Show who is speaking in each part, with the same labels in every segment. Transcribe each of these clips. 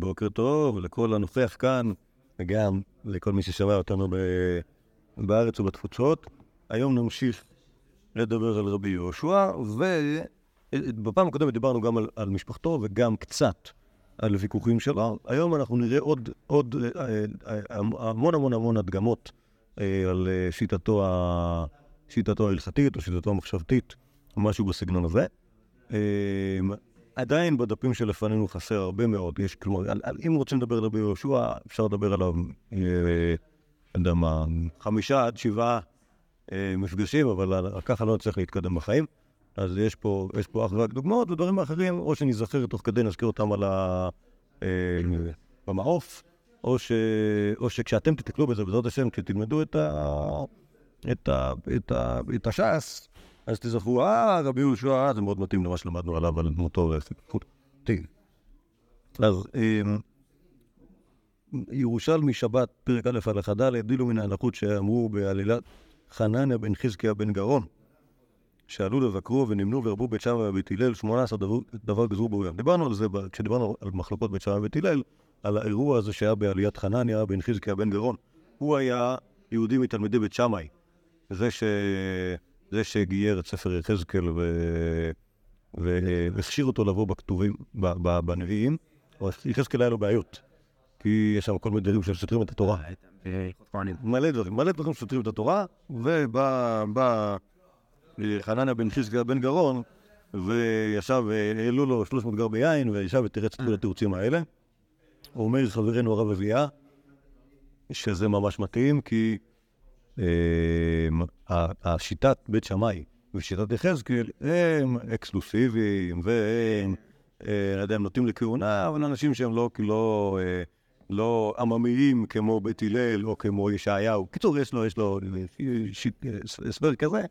Speaker 1: בוקר טוב לכל הנוכח כאן, וגם לכל מי ששמע אותנו בארץ ובתפוצות. היום נמשיך לדבר על רבי יהושע, ובפעם הקודמת דיברנו גם על, על משפחתו וגם קצת על ויכוחים שלו. היום אנחנו נראה עוד, עוד אה, אה, המון המון המון הדגמות אה, על שיטתו, ה, שיטתו ההלכתית או שיטתו המחשבתית, משהו בסגנון הזה. עדיין בדפים שלפנינו חסר הרבה מאוד. יש, כלומר, על, על, אם רוצים לדבר על רבי יהושע, אפשר לדבר עליו, אה, לא יודע מה, חמישה עד שבעה אה, מפגשים, אבל ככה לא נצטרך להתקדם בחיים. אז יש פה, יש פה אך ורק דוגמאות, ודברים אחרים, או שניזכר תוך כדי, נזכיר אותם על ה... אה, במעוף, או, ש, או שכשאתם תתקלו בזה, בעזרת השם, כשתלמדו את, ה, את, ה, את, ה, את הש"ס, אז תזכרו, אה, רבי יהושע, אה, זה מאוד מתאים למה שלמדנו עליו, על דמותו וספקותי. אז אמ, ירושלמי שבת, פרק א' הלכה ד', דילו מן ההלכות שאמרו בעלילת חנניה בן חזקיה בן גרון, שעלו לבקרו ונמנו ורבו בית שמאי ובית הלל, 18 דבר, דבר גזרו בו ים. דיברנו על זה כשדיברנו על מחלוקות בית שמאי ובית הלל, על האירוע הזה שהיה בעליית חנניה בן חזקיה בן גרון. הוא היה יהודי מתלמידי בית שמאי. זה, ש... זה שגייר את ספר יחזקאל. והכשיר אותו לבוא בכתובים. בנביאים, יחזקאל היה לו בעיות. כי יש שם כל מיני דברים שסותרים את התורה. מלא דברים, מלא דברים שסותרים את התורה, ובא בא חנניה בן חזקיה בן גרון, וישב, העלו לו 300 גר ביין, וישב ותירץ את כל התירוצים האלה. אומר חברנו הרב אביה, שזה ממש מתאים, כי אה, השיטת בית שמאי ושיטת יחזקאל הם אקסקלוסיביים, והם, אה, לא יודע, הם נוטים לכהונה, אבל אנשים שהם לא, לא, אה, לא עממיים כמו בית הלל או כמו ישעיהו. קיצור, יש לו, יש לו אה, הסבר כזה,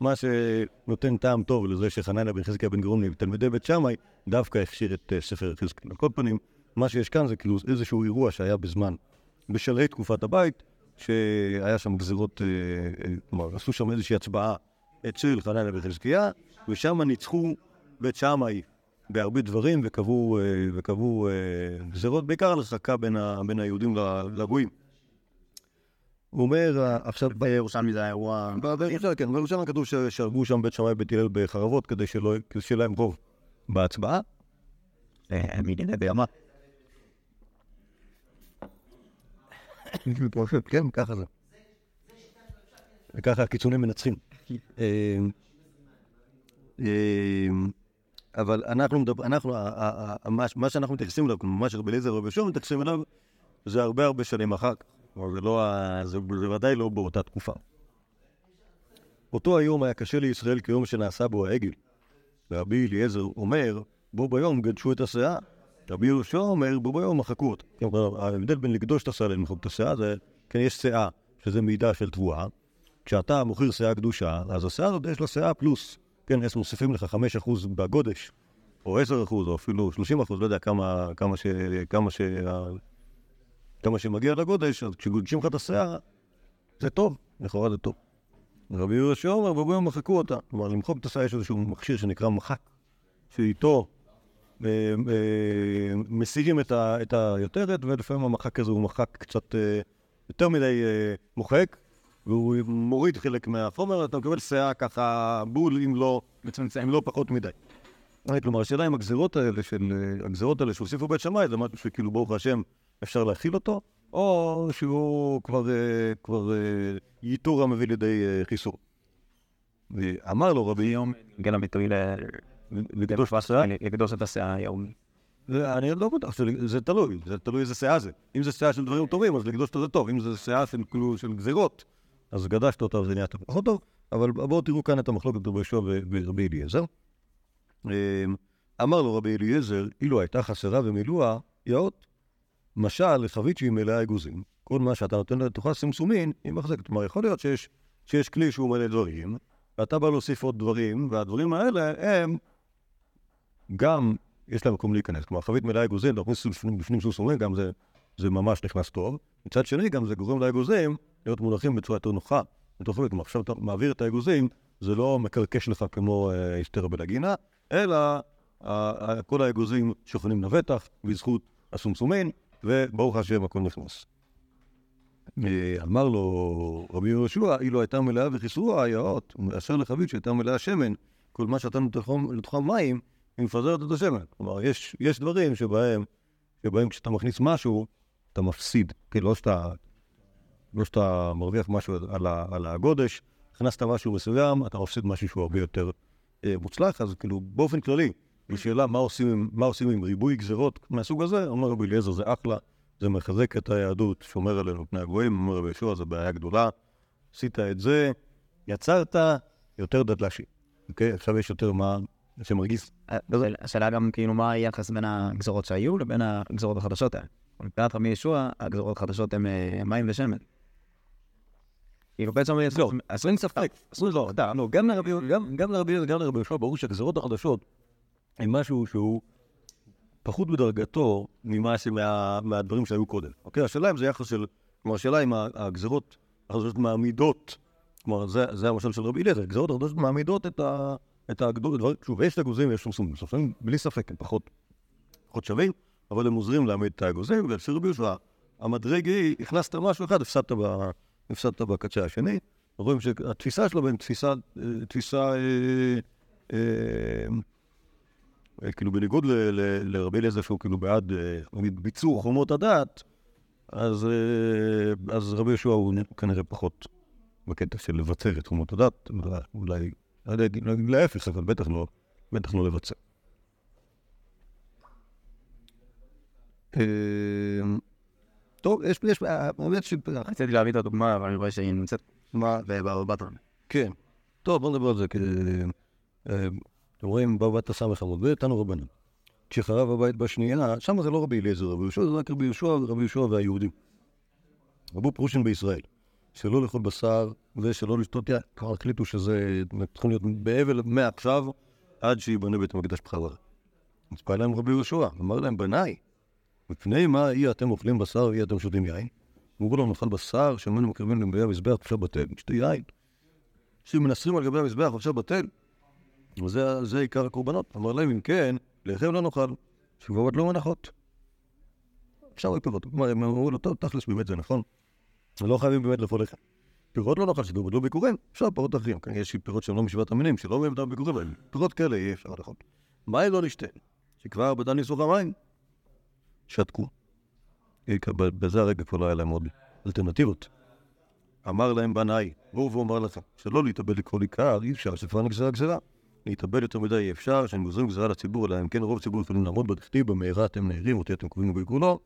Speaker 1: מה שנותן טעם טוב לזה שחנניה בן חזקיה בן גרון מתלמידי בית שמאי דווקא הכשיר את ספר יחזקאל. על כל פנים, מה שיש כאן זה כאילו איזשהו אירוע שהיה בזמן, בשלהי תקופת הבית, שהיה שם גזירות, אה, אה, כלומר, עשו שם איזושהי הצבעה אצל חנניה בן חזקיה, ושם ניצחו בית שמאי בהרבה דברים וקבעו, אה, וקבעו גזירות, בעיקר על הרחקה בין, ה, בין היהודים לגויים. הוא אומר, עכשיו...
Speaker 2: בירושלמי זה האירוע...
Speaker 1: בירושלים, כן, בירושלים כתוב ש- שהרגו שם בית שמאי ובית הלל בחרבות כדי שלא- כדי שיהיה להם רוב בהצבעה.
Speaker 2: מיליני בימה.
Speaker 1: כן, ככה זה. וככה הקיצונים מנצחים. אה, אה, אבל אנחנו אנחנו, מה- שאנחנו מתייחסים אליו, מה שרבי אליעזר ורבי יהושע מתייחסים אליו, זה הרבה הרבה שנים אחר כך. זה לא, זה זה ודאי לא באותה תקופה. אותו היום היה קשה לישראל כיום שנעשה בו העגל. ורבי אליעזר אומר, בו ביום גדשו את הסאה. רבי יהושע אומר, בו ביום מחקו. כלומר, ההבדל בין לקדוש את הסאה למחוק את הסאה זה, כן, יש סאה, שזה מידה של תבואה. כשאתה מוכר סאה קדושה, אז הסאה הזאת יש לה סאה פלוס. כן, אז מוסיפים לך 5% בגודש, או 10%, או אפילו 30%, לא יודע כמה, כמה, ש, כמה, ש, כמה שמגיע לגודש, אז כשגודשים לך את הסאה, זה טוב, לכאורה זה טוב. רבי יהושע אומר, בבוא יום מחקו אותה. כלומר, למחוק את הסאה יש איזשהו מכשיר שנקרא מחק, שאיתו משיגים את, ה, את היותרת, ולפעמים המחק הזה הוא מחק קצת אה, יותר מדי אה, מוחק, והוא מוריד חלק מהחומר, אתה מקבל סאה ככה בול, אם לא, אם לא פחות מדי. אה, כלומר, השאלה אם הגזירות האלה של, אה, הגזירות האלה שהוסיפו בית שמאי, זה משהו שכאילו ברוך השם אפשר להכיל אותו, או שהוא כבר, אה, כבר אה, ייתור המביא לידי אה, חיסור. ואמר לו רבי יום,
Speaker 2: גל הביטוי
Speaker 1: לקדוש בסאה,
Speaker 2: לקדוש את הסאה היום.
Speaker 1: זה- אני לא בטוח, זה תלוי, זה תלוי איזה שאה זה. אם זה שאה של דברים טובים, אז לקדוש אותה זה טוב. אם זה של כאילו של גזירות, אז גדשת אותה וזה נהיה טוב. פחות טוב, אבל בואו תראו כאן את המחלוקת רבי יהושע ורבי אליעזר. אמ, אמר לו רבי אליעזר, אילו הייתה חסרה ומילואה, יאות, משל לחבית שהיא מלאה אגוזים. כל מה שאתה נותן לתוכה סמסומין, היא מחזקת. כלומר, יכול להיות שיש, שיש כלי שהוא מלא דברים, ואתה בא להוסיף עוד דברים, והדברים האלה הם גם יש להם מקום להיכנס. כלומר, חבית מלאה אגוזים, להכניס בפנים, סוסומים, גם זה, זה ממש נכנס טוב. מצד שני, גם זה גורם לאגוזים להיות מונחים בצורה יותר נוחה. כלומר, עכשיו אתה מעביר את האגוזים, זה לא מקרקש לך כמו אה, היסטריה בלגינה, אלא כל האגוזים שוכנים לבטח, בזכות הסומסומין, וברוך השם הכל נכנס. אה, אמר לו רבי יהושע, אילו הייתה מלאה וכיסרו היאות, אשר לחבית שהייתה מלאה שמן, כל מה שאתה לתוכם מים, היא מפזרת את השמן. כלומר, יש, יש דברים שבהם, שבהם כשאתה מכניס משהו, אתה מפסיד. כן, לא שאתה, לא שאתה מרוויח משהו על, ה, על הגודש, הכנסת משהו מסוים, אתה מפסיד משהו שהוא הרבה יותר אה, מוצלח, אז כאילו, באופן כללי, בשאלה מה עושים, מה עושים עם ריבוי גזרות מהסוג הזה, אומר רבי אליעזר, זה אחלה, זה מחזק את היהדות, שומר עלינו פני הגויים, אומר רבי יהושע, זו בעיה גדולה. עשית את זה, יצרת יותר דתל"שי. אוקיי? עכשיו יש יותר מה שמרגיש.
Speaker 2: השאלה- השאלה גם כאילו מה היחס בין הגזרות שהיו לבין הגזרות החדשות האלה. מבחינת רבי ישוע, הגזרות החדשות הן אה, מים ושמן. כאילו בעצם...
Speaker 1: לא, אז אין ספק. אז לא, אתה, לא, גם לרבי גם- גם לרבי יהושע ברור שהגזרות החדשות הן משהו שהוא פחות בדרגתו ממה מהדברים שהיו קודם. אוקיי? השאלה אם זה יחס של... כלומר, השאלה אם הגזרות החדשות מעמידות, כלומר, זה המשל של רבי אליעזר, הגזרות החדשות מעמידות את ה... את הגדול, דברים, שוב, יש את הגוזים ויש סומסומים, סומסומים בלי ספק הם פחות, פחות שווים, אבל הם עוזרים להעמיד את הגוזים, ואצל רבי יהושע, המדרג היא, הכנסת משהו אחד, הפסדת, ב, הפסדת בקצה השני. רואים שהתפיסה שלו בין תפיסה, אה, תפיסה, אה, אה, אה, כאילו בניגוד לרבי אליעזר שהוא כאילו בעד אה, ביצור חומות הדת, אז, אה, אז רבי יהושע הוא כנראה פחות בקטע של לבצר את חומות הדת, אולי, לא יודע, לא אגיד להפך, אבל בטח לא, בטח לא לבצר. אה, טוב, יש, יש, האמת ש...
Speaker 2: רציתי להביא את הדוגמה, אבל אני רואה שהיא נמצאת
Speaker 1: מה?
Speaker 2: בבת
Speaker 1: כן. טוב, בוא נדבר על זה. כי, אה, אתם רואים, בא בת הסמך עמוד ב', תנו רבנן. כשחרב הבית בשנייה, שם זה לא רבי אליעזר, רבי יהושע, זה רק רבי יהושע ורבי יהושע והיהודים. רבו פרושין בישראל, שלא לאכול בשר ושלא לשתות יין. כבר החליטו שזה צריכים להיות באבל מעכשיו עד שייבנה בית המקדש בחזרה. בא להם רבי יהושע, אמר להם, בניי, מפני מה אי אתם אוכלים בשר ואי אתם שותים יין? אמרו לו, נאכל בשר שממנו מקרבים למביא המזבח עכשיו בטל, נשתה יין. שמנסרים על גבי המזבח עכשיו בטל, וזה זה עיקר הקורבנות. אמר להם, אם כן, לחם לא נאכל, שבועות לא מנחות. אפשר פירות. כלומר, הם אמרו לו, טוב, תכלס באמת זה נכון. לא חייבים באמת לאכול לחם. פירות לא נאכל, שגורבדו ביקורים, אפשר פירות אחרים. כן, יש פירות שהם לא משבעת המינים, שלא אותם ביקורים, אבל פירות כאלה יהיה אפשר לאכול. מים לא נשתה, שכבר בדן ניסוך המים, שתקו. בזה הרגע כבר לא היה להם עוד אלטרנטיבות. אמר להם בנאי, בואו ואומר לכם, שלא להתאבד לכל עיקר, אי אפשר שכבר נגזרה גזרה. להתאבד יותר מדי אי אפשר, שהם גוזרים גזרה לציבור, אלא אם כן רוב הציבור יכולים לעמוד בדכתיב, במהרה אתם נערים, אותי אתם קובעים בגבולו,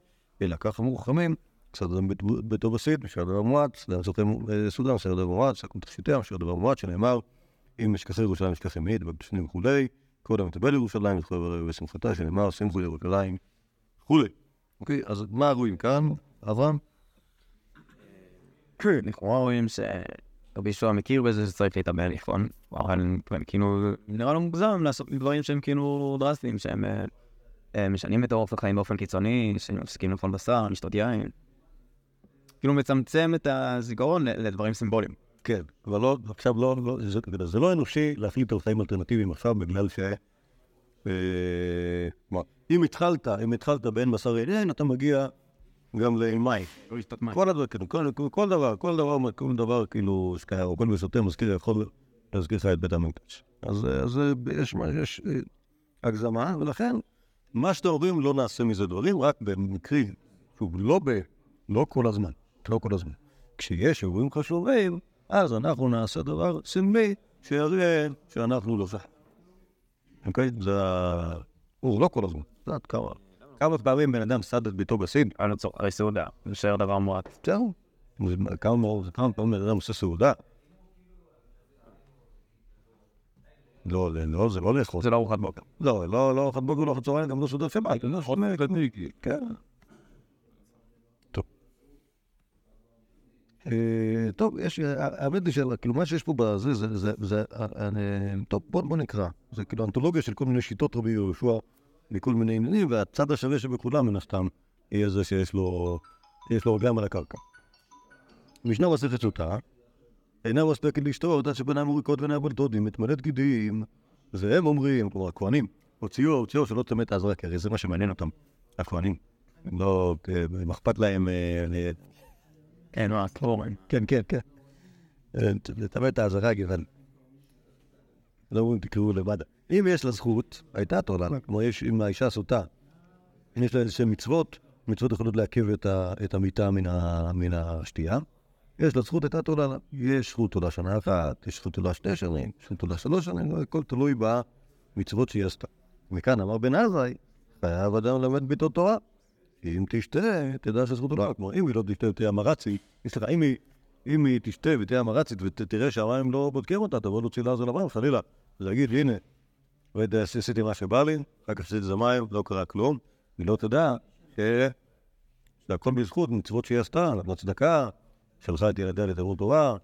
Speaker 1: אלא כך אמרו חכמים, קצת אדם ביתו בסיד, משאר דבר מועט, לעשותכם סעודה, משאר דבר מועט, סכום תכשיטיה, משאר דבר מועט, שנאמר, אם אשכחי ירושלים אשכחי מעיד, ובקדושנים וכולי, קודם מתאבד לירושלים, ותחבר בשמחתה, שנאמר, שמחו לירושלים, וכולי. אוקיי, אז מה רואים כאן, אברהם?
Speaker 2: לכאורה רואים שרבי ישוע מכיר בזה שצריך להתאבל, נכון? אבל כאילו, נראה לו מוגזם לעשות דברים שהם כאילו דרסטיים, שהם אה, אה, משנים את אורח החיים באופן קיצוני, שמפסיקים לאכול בשר, לשתות יין. כאילו מצמצם את הזיכרון לדברים סימבוליים.
Speaker 1: כן, אבל לא, עכשיו לא, לא זה, זה לא אנושי להחליט על חיים אלטרנטיביים עכשיו בגלל ש... אה, כלומר, אם התחלת, אם התחלת באין בשר עניין, אתה מגיע גם למים.
Speaker 2: לא.
Speaker 1: כל הדבר, כן, כל, כל, כל דבר, כל דבר, כל דבר כאילו, או כל מסוטה מזכיר, יכול להזכיר לך את בית המקדש. אז, אה, אז אה, יש, מה- יש הגזמה, ולכן, מה שאתם אומרים, לא נעשה מזה דברים, רק במקרים, שוב, לא, ב, לא כל הזמן, לא כל הזמן. כשיש אירועים חשובים, אז אנחנו נעשה דבר סמלי שיראה שאנחנו לא זה. אוקיי? זה ה... הוא לא כל הזמן. את יודעת כמה... כמה פעמים בן אדם סד את ביתו בסין,
Speaker 2: היה לו צורך, הרי סעודה, זה יישאר דבר מועט.
Speaker 1: זהו. זה כמה פעמים בן אדם עושה סעודה. לא, זה לא, זה לא לאכול.
Speaker 2: זה לא ארוחת בוקר.
Speaker 1: לא, לא, לא ארוחת בוקר, לא ארוחת צהריים, גם לא סעודת שבת. לא כן. טוב. אה, טוב, יש, האמת היא שכאילו מה שיש פה בזה, זה, זה, זה, אה, אה, טוב, בוא, בוא נקרא. זה כאילו אנתולוגיה של כל מיני שיטות רבי יהושע מכל מיני עניינים, והצד השווה שבכולם, מן הסתם, יהיה זה שיש לו, יש לו רגליים על הקרקע. משנה מסכת שוטה, אינה מספקת לשתות עד שביניים מוריקות ועיניים בולטות, היא מתמלאת גידים, והם אומרים, כלומר הכהנים, הוציאו, הוציאו שלא תמת העזרה, כי הרי זה מה שמעניין אותם, הכהנים. לא, אה, אכפת להם... אה, אה,
Speaker 2: כן, מה, קורן.
Speaker 1: כן, כן, כן. אה, לטמא את האזהרה גבל. לא אומרים תקראו למד"א. אם יש לה זכות, הייתה תורה, כלומר, יש, אם האישה סוטה, אם יש לה איזה מצוות, מצוות יכולות לעכב את, המיטה מן, השתייה. יש לה זכות, הייתה תולה לה. יש זכות תולה שנה אחת, יש זכות תולה שתי שנים, יש זכות תולה שלוש שנים, הכל תלוי במצוות שהיא עשתה. מכאן אמר בן עזאי, חייב אדם ללמד ביתו תורה. אם תשתה, תדע שזכות תורה. כלומר, אם היא לא תשתה ותהיה אמרצית, סליחה, אם היא, אם היא תשתה ותהיה אמרצית ותראה שהמים לא בודקים אותה, תבוא להוציא לעזור למים, חלילה. להגיד, הנה, לא עשיתי מה שבא לי, אחר כך עשיתי את זה מים, לא קרה כלום. היא לא תדע. שהכל בזכות מצוות שהיא עשתה, נתנה צדקה, שלחה את ילדיה לתלמוד תורה,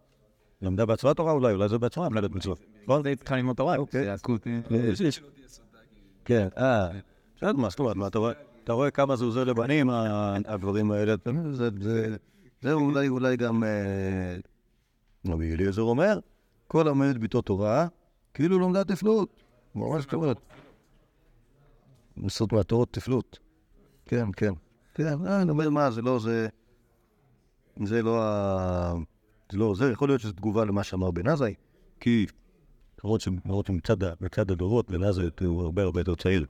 Speaker 1: למדה בעצמה תורה אולי, אולי זה בעצמה למדת מצוות. נכון?
Speaker 2: זה התחיל ללמוד תורה.
Speaker 1: אוקיי.
Speaker 2: זה הזכות.
Speaker 1: כן, אה, בסדר, מה זאת אומרת, מה אתה רואה? אתה רואה כמה זה עוזר לבנים, הדברים האלה, זה- זה- זה אולי אולי גם אה, רבי אליעזר אומר, כל המלמד ביתו תורה, כאילו לומדה תפלות. ממש אומרת. לעשות מהתורות תפלות. כן, כן. כן, אה, אני אומר, מה, זה לא, זה... זה לא ה... זה לא זה, יכול להיות שזו תגובה למה שאמר בן עזאי, כי למרות שמצד הדורות בן עזאי הוא הרבה הרבה יותר צעיר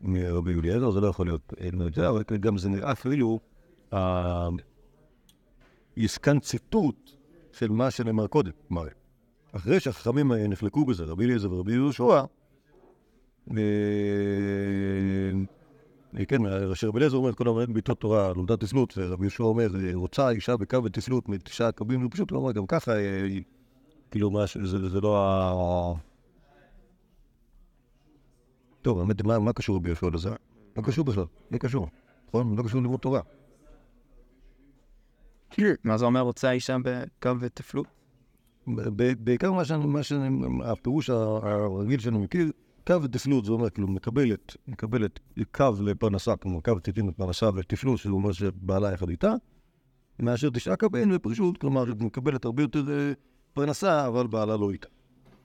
Speaker 1: מרבי אליעזר, זה לא יכול להיות יודע, אבל גם זה נראה אפילו אה, עסקן ציטוט של מה שנאמר קודם. כלומר, אחרי שהחכמים נחלקו בזה, רבי אליעזר ורבי יהושע, כן, ראשי רבי אליעזר אומר, כל המלמד בעיתות תורה, לומדה תסלות, ורבי יהושע אומר, רוצה אישה בקו ותסלות מתשעה קבים, הוא פשוט אומר, גם ככה, אה, כאילו, זה לא ה... טוב, האמת, מה- מה קשור רבי יהושע לזה? לא קשור בכלל, לא קשור, נכון? לא קשור ללימוד תורה.
Speaker 2: מה זה אומר רוצה אישה בקו ותפלות?
Speaker 1: בעיקר מה שאני, מה שאני, הפירוש הרגיל שאני מכיר, קו ותפלות, זה אומר, כאילו, מקבלת, מקבלת קו לפרנסה, כלומר, קו ותפלות לפרנסה ותפלות, שזה אומר שבעלה יחד איתה, מאשר תשעה קבין ופרישות, כלומר, מקבלת הרבה יותר אה, פרנסה, אבל בעלה לא איתה.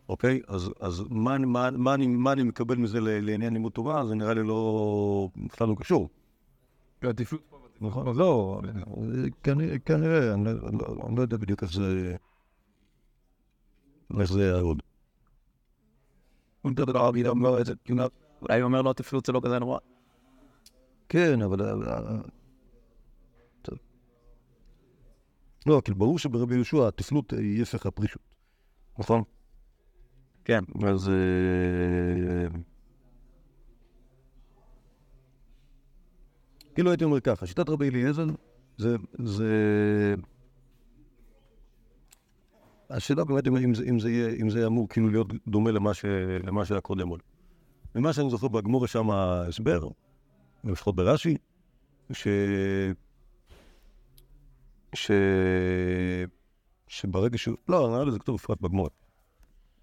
Speaker 1: אוקיי? אז, אז מה, מה, מה, אני, מה אני מקבל מזה לעניין לימוד תורה? זה נראה לי לא, בכלל לא קשור. נכון, אז לא, כנראה, אני לא- לא- אני לא יודע בדיוק איך זה, איך זה יעבוד.
Speaker 2: אולי הוא אומר לו תפלות זה לא כזה נורא.
Speaker 1: כן, אבל... אה, טוב. לא, כאילו, ברור שברבי יהושע התפלות היא הפך הפרישות, נכון?
Speaker 2: כן.
Speaker 1: אז... אה, כאילו הייתי אומר ככה, שיטת רבי אליעזר זה... זה... השאלה באמת אם- זה, אם, זה יהיה, אם זה אמור כאילו להיות דומה למה, ש, למה שהיה קודם עוד. ממה שאני זוכר בגמור יש שם הסבר, לפחות ברש"י, ש... ש... שברגע ש... לא, נראה לי זה כתוב בפרט בגמור.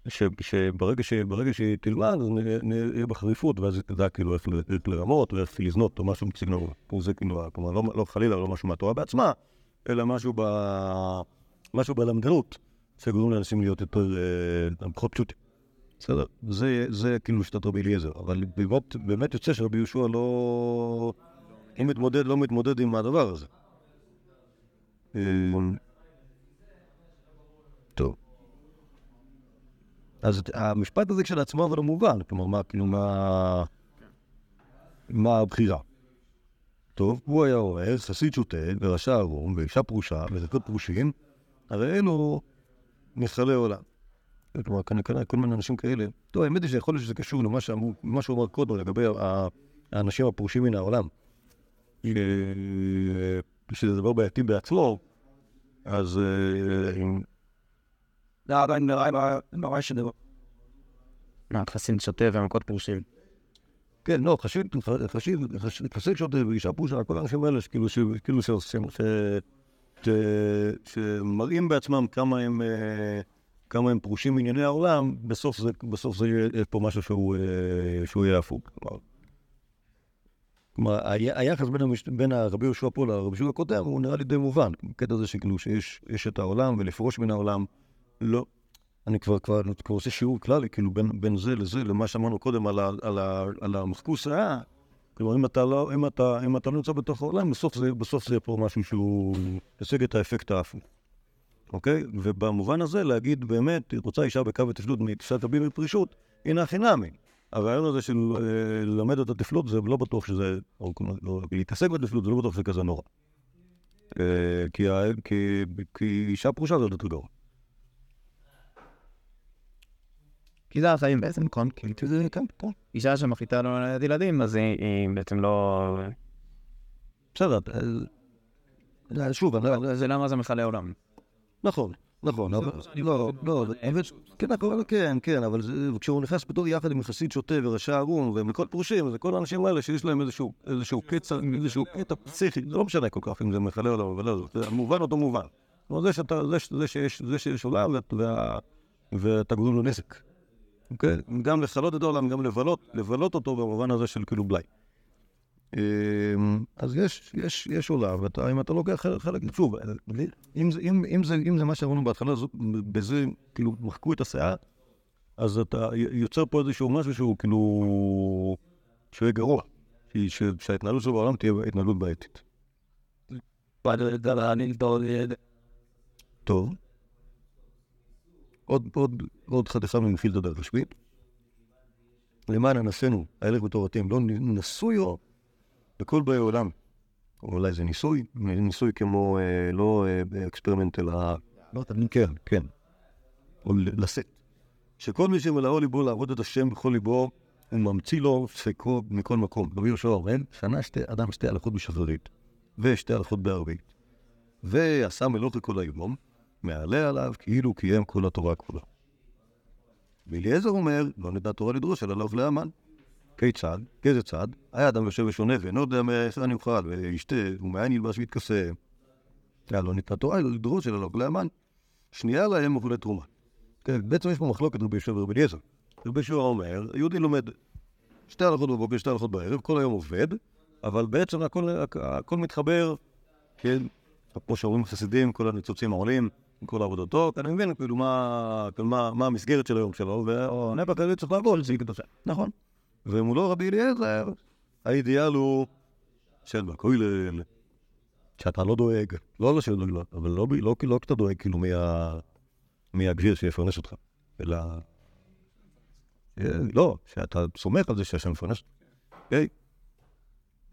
Speaker 1: שברגע ש... ברגע שהיא תלמד, אז נ- נ- יהיה בחריפות, ואז היא תדע כאילו איך לרמות, ואיך לזנות, או משהו בסגנון. זה כאילו, כלומר, לא, לא חלילה, לא משהו מהתורה בעצמה, אלא משהו ב... משהו בלמדנות, שגורם לאנשים להיות יותר, אה, פחות פשוטים. בסדר, זה, זה כאילו שיטת רבי אליעזר, אבל באמת, באמת יוצא שרבי יהושע לא... הוא מתמודד, לא מתמודד עם הדבר הזה. אה, טוב. אז המשפט הזה כשלעצמו אבל הוא מובן, כלומר, מה, כאילו, מה... מה הבחירה? טוב, הוא היה אומר, חסיד שוטה ורשע ערום ואישה פרושה וזכות פרושים, הרי אלו מכלי עולם. כלומר, כנראה כל מיני אנשים כאלה. טוב, האמת היא שיכול להיות שזה קשור למה שהוא אמר קודם לגבי האנשים הפרושים מן העולם. אה, שזה דבר בעייתי בעצמו, אז... אה,
Speaker 2: לא, אבל נורא שזה... מה, חסין שוטה והמכות פרושים.
Speaker 1: כן, לא, חסיד, חסיד, חסיד שוטה ואישה פרושה, כל האנשים האלה שכאילו, ש- כאילו שעושים, ש- ש- שמראים בעצמם כמה הם, אה, כמה הם פרושים מענייני העולם, בסוף זה, בסוף זה יהיה פה משהו שהוא, אה, שהוא יהיה הפוך. כלומר, היחס בין, המש... בין הרבי יהושע פה לרבי יהושע הקודם הוא נראה לי די מובן. הקטע הזה שכאילו שיש יש את העולם ולפרוש מן העולם, לא. אני כבר, כבר, כבר עושה שיעור כללי, כאילו בין, בין זה לזה, למה שאמרנו קודם על, על, ה, על המחכוס, אה, כלומר, אם אתה לא, אם אתה, אם אתה לא נמצא בתוך העולם, בסוף זה, בסוף זה יהיה פה משהו שהוא ישיג את האפקט ההפוך. אוקיי? ובמובן הזה להגיד באמת, רוצה אישה בקו התפלות מתפיסת הבי מפרישות, הנה חינמי. הרעיון הזה של אה, ללמד את התפלות, זה לא בטוח שזה, או לא, להתעסק בתפלות, זה לא בטוח שזה כזה נורא. אה, כי, כי, כי אישה פרושה זה יותר גרוע.
Speaker 2: כי זה החיים בעצם, נכון? כי
Speaker 1: זה כן, כן.
Speaker 2: אישה שמחליטה לא ללדת ילדים, אז היא- בעצם לא...
Speaker 1: בסדר, שוב, לא-
Speaker 2: זה למה זה מכלה עולם.
Speaker 1: נכון, נכון, אבל לא, לא, אבל כן, אבל כן, כן, אבל כשהוא נכנס בתור יחד עם חסיד שוטה ורשע ערום והם לכל פרושים, זה כל האנשים האלה שיש להם איזשהו, קצע, איזשהו קטע פסיכי, זה לא משנה כל כך אם זה מכלה עולם או לא, זה מובן אותו מובן. זה שאתה, זה, ש- זה שיש, עולם ואתה גורם לו נזק. אוקיי? גם לכלות את העולם, גם לבלות, לבלות אותו במובן הזה של כאילו בלאי. אמ, אז יש, יש, יש עולם, ואתה, אם אתה לוקח חלק, שוב, אם זה, אם, אם זה, אם זה מה שאמרנו בהתחלה, בזה, כאילו, מחקו את השיער, אז אתה יוצר פה איזשהו משהו שהוא כאילו, שהוא יהיה גרוע, שההתנהלות שלו בעולם תהיה התנהלות בעייתית. טוב. עוד, עוד, עוד חתיכה הדרך השביעית. למען אנסינו, ההלך בתורתים, לא נשויו בכל באי עולם. או אולי זה ניסוי, ניסוי כמו, אה, לא אה, experiment, אלא... לא, תמיד כן, כן. או לשאת. שכל מי שמלאו ליבו לעבוד את השם בכל ליבו, הוא ממציא לו ספקו מכל מקום. רבי יהושע אומר, שנה שתי, אדם שתי הלכות בשחרית, ושתי הלכות בערבית, ועשה מלאכה כל היום, מעלה עליו כאילו קיים כל התורה כולה. ואליעזר אומר, לא ניתנה תורה לדרוש, אלא לאוכלי המן. כיצד? כאיזה צד? היה אדם יושב ושונה ואינו יודע מאיפה נאכל וישתה ומאין ילבש ויתכסה. היה לא ניתנה תורה, אלא לדרוש אלא לאו לאמן. שנייה להם אוכלי תרומה. כן, בעצם יש פה מחלוקת רבי יושב ורבי אליעזר. רבי יהושע אומר, יהודי לומד שתי הלכות בבוקר, שתי הלכות בערב, כל היום עובד, אבל בעצם הכל, הכל מתחבר, כן, כמו שאומרים חסידים, כל הניצוצים העולים, כל עבודתו, אני מבין כאילו כאילו, מה, המסגרת של היום שלו, והנפח הזה צריך לעבוד, זה קדושה. נכון. ומולו רבי אליעזר, האידיאל הוא של בכולל, שאתה לא דואג, לא לא שלא, לא, אבל לא, לא, לא כי אתה דואג כאילו מה, מהגביר שיפרנס אותך, אלא... אה, לא, שאתה סומך על זה שהשם מפרנס אותך. אוקיי?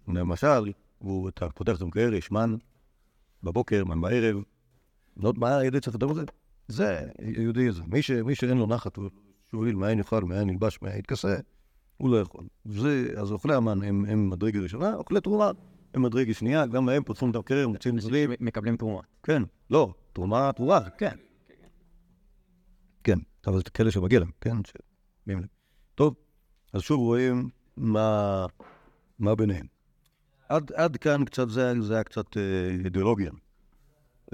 Speaker 1: למשל, הוא, פותח את המקרר, יש מן בבוקר, מן בערב, לא מה הידיד צריך לדבר על זה? זה יהודי זה. מי, ש, מי שאין לו נחת, הוא שואל מאין יאכל, מאין ילבש, מאין יתכסה, הוא לא יכול. זה, אז אוכלי המן הם, הם מדרגה ראשונה, אוכלי תרומה הם מדרגה שנייה, גם להם פותחים את המקרר, מוצאים דברים.
Speaker 2: מקבלים תרומה.
Speaker 1: כן, לא, תרומה, תרומה, כן. כן, אבל זה כאלה שמגיע להם, כן? טוב, אז שוב רואים מה, מה ביניהם. עד, עד כאן קצת, זה, זה היה קצת אה, אידיאולוגיה.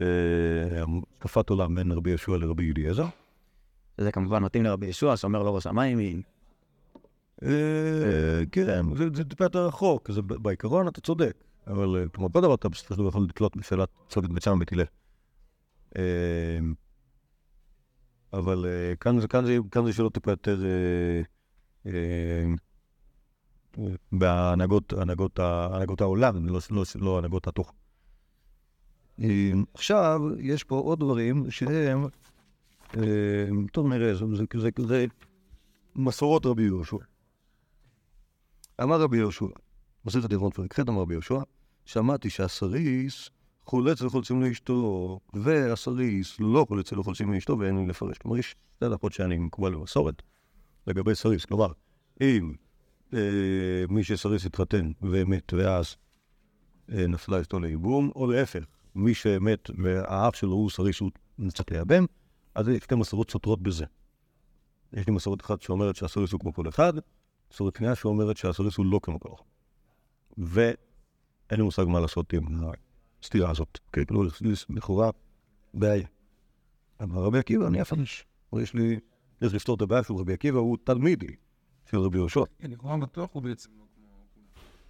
Speaker 1: אה, השקפת עולם בין רבי יהושע לרבי אליעזר.
Speaker 2: זה כמובן מתאים לרבי ישוע, שאומר לו ראש המים, היא...
Speaker 1: אה, כן, זה- טיפה יותר רחוק, בעיקרון אתה צודק, אבל אה, כמו כל דבר אתה בסופו של דבר יכול לקלוט בשאלת צומת בית שם ובית הלל. אה, אבל אה, כאן זה- שאלות טיפה יותר אה, אה, בהנהגות העולם, לא- לא- לא הנהגות התוכן. אה, עכשיו, יש פה עוד דברים שהם, אה, טוב נראה, זה- זה- זה- זה מסורות רבי יהושע. אמר רבי יהושע, מסכת ירון פרק ח' אמר רבי יהושע, שמעתי שהסריס חולץ וחולצים לאשתו, והסריס לא חולץ וחולצים לאשתו ואין לי לפרש. כלומר, יש שתי דקות שאני מקובל במסורת לגבי סריס. כלומר, אם אה, מי שסריס התחתן ומת ואז נפלה אשתו לייבום, או להפך, מי שמת והאח שלו הוא סריס הוא נצטרך לייבם, אז יש שתי מסורות סותרות בזה. יש לי מסורת אחת שאומרת שהסריס הוא כמו כל אחד, מסורת שנייה שאומרת שהסריס הוא לא כמו כל אחד. ואין לי מושג מה לעשות עם הסתירה הזאת. כאילו, לכאורה, בעיה. אמר רבי עקיבא, אני אפרש. יש לי, יש לפתור את הבעיה של רבי עקיבא, הוא תלמידי של רבי יהושע.
Speaker 3: כן, לכאורה בטוח הוא בעצם לא כמו...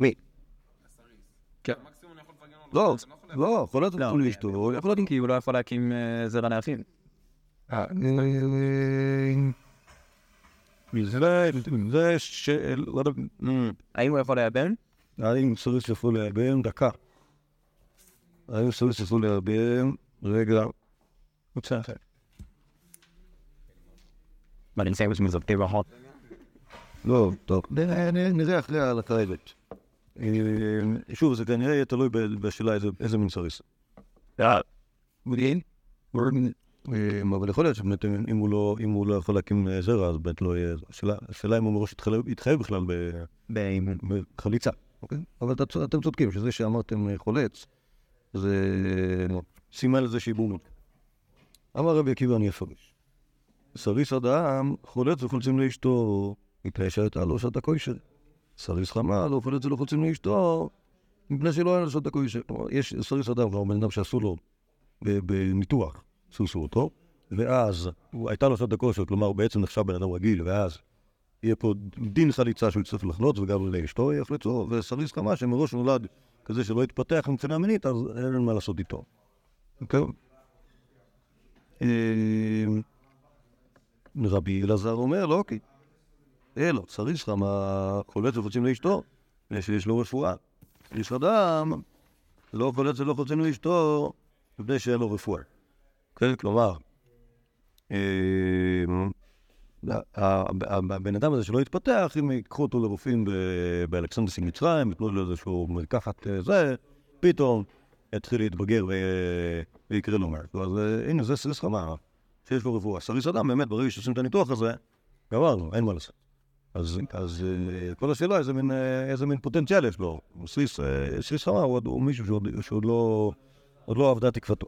Speaker 1: מי?
Speaker 2: כן.
Speaker 3: מקסימום אני יכול לפרגן לו.
Speaker 1: לא,
Speaker 3: להגיד.
Speaker 1: לא, יכול להיות
Speaker 2: לא,
Speaker 1: לאשתו, הוא יכול להיות...
Speaker 2: כי הוא לא יכול להקים אה, זרע לאחים.
Speaker 1: זה. לא יודע, אמ,
Speaker 2: האם הוא יכול לייבם?
Speaker 1: האם סריס יכול לייבם? דקה. האם סריס יכול לייבם? רגע.
Speaker 2: מה, נמצאים שמזבטים בחוק?
Speaker 1: לא, טוב. נראה אחרי ההלכה האמת. אה, שוב, זה כנראה יהיה תלוי בשאלה איזה- מין סריס. מודיעין? אה, אבל יכול להיות שבאמת אם הוא לא- אם הוא לא יכול להקים אה, זרע, אז באמת לא יהיה... השאלה- אם הוא מראש התחייב- התחייב בכלל. בחליצה, אוקיי? אבל אתם צודקים, שזה שאמרתם אה, חולץ, זה אה, סימן לזה שיבונו. אמר רבי עקיבא אני אפרש. סריס אדם חולץ וחולצים לאשתו, מפני שהייתה לו שעת הכושר. סריס חמה לא חולץ ולא חולצים לאשתו, מפני שלא היה הכושר. כלומר, יש סריס אדם, כלומר בן אדם שעשו לו בניתוח, סוסו אותו, ואז הוא- הייתה לו שעת הכושר, כלומר הוא בעצם נחשב בן אדם רגיל, ואז יהיה פה דין חליצה שהוא יצטרך לחלוץ, וגם לאשתו יחלצו, וסריס חמה שמראש נולד כזה שלא התפתח מבחינה מינית, אז אין מה לעשות איתו. אוקיי? אה, רבי אלעזר אומר, לא אוקיי. אלו, סריס חמה חולץ וחוצים לאשתו, ויש לו רפואה. יש אדם, לא חולץ ולא חוצים לאשתו, מפני שאין לו רפואה. כן, כלומר, אה, הבן אדם הזה שלא התפתח, אם ייקחו אותו לרופאים באלכסנדריה של מצרים, יתנו לו איזשהו מרקחת אה, זה, פתאום יתחיל להתבגר ויקרה לו משהו. אז אה, הנה, זה סריס חמה, שיש לו רפואה. סריס אדם, באמת, ברגע שעושים את הניתוח הזה, גמרנו, אין מה לעשות. אז, אה, כל השאלה אה, איזה מין פוטנציאל יש לו. סריס, אה, סריס חמה הוא, מישהו שעוד, לא, עוד לא תקוותו.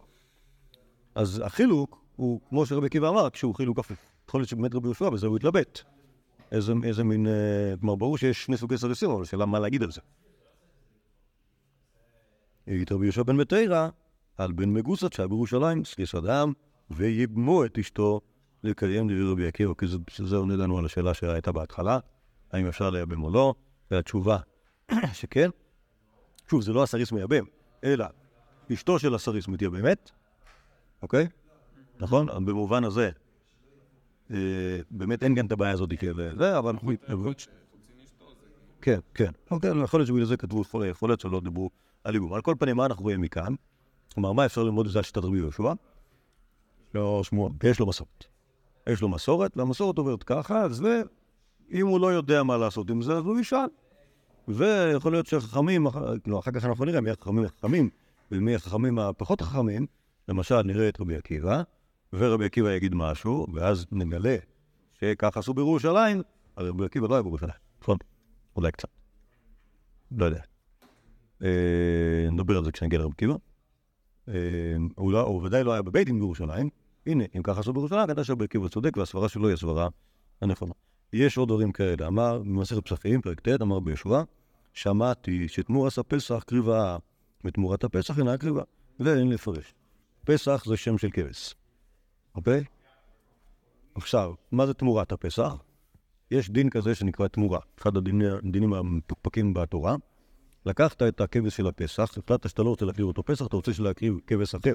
Speaker 1: אז החילוק הוא, כמו שרבי עקיבא אמר, כשהוא חילוק הפוך. יכול להיות שבאמת רבי יהושע בזה הוא התלבט. איזה, מין... אה, כלומר, ברור שיש שני סוגי סריסים, אבל השאלה מה להגיד על זה. העיד רבי יהושע בן בתרא על בן מגוסת שהיה בירושלים, סליס אדם, ויבמו את אשתו לקיים דברי רבי עקיבא, כי זה- עונה לנו על השאלה שהייתה בהתחלה, האם אפשר לייבם או לא, והתשובה שכן. שוב, זה לא הסריס מייבם, אלא אשתו של הסריס מתייבמת, אוקיי? נכון? במובן הזה, אה, באמת אין כאן את הבעיה הזאת כזה, אבל אנחנו... כן, כן. אוקיי, יכול להיות שבגלל זה כתבו חולה, יכול להיות שלא דיברו על איבום. על כל פנים, מה אנחנו רואים מכאן? כלומר, מה אפשר ללמוד את זה על שיטת רבי יהושע? לא שמוע, יש לו מסורת. יש לו מסורת, והמסורת עוברת ככה, אז אם הוא לא יודע מה לעשות עם זה, אז הוא ישאל. ויכול להיות שהחכמים, לא, אחר כך אנחנו נראה מי החכמים החכמים ומי החכמים הפחות חכמים, למשל נראה את רבי עקיבא, ורבי עקיבא יגיד משהו, ואז נגלה שככה עשו בירושלים, הרי רבי עקיבא לא היה בירושלים, נכון? אולי קצת. לא יודע. אה, נדבר על זה כשנגיע לרבי עקיבא. אה, לא- הוא ודאי לא היה בבית דין בירושלים. הנה, אם ככה עשו בירושלים, כדאי שרבי עקיבא צודק, והסברה שלו היא הסברה הנכונה. יש עוד דברים כאלה. אמר במסכת פסחים, פרק ט', אמר בישוע, שמעתי שתמורת הפסח קריבה, ותמורת הפסח אינה קריבה, ואין לפרש. פסח זה שם של כבש, אוקיי? עכשיו, מה זה תמורת הפסח? יש דין כזה שנקרא תמורה, אחד הדיני- הדינים המפוקפקים בתורה. לקחת את הכבש של הפסח, החלטת שאתה לא רוצה להקריב אותו פסח, אתה רוצה להקריב כבש אחר.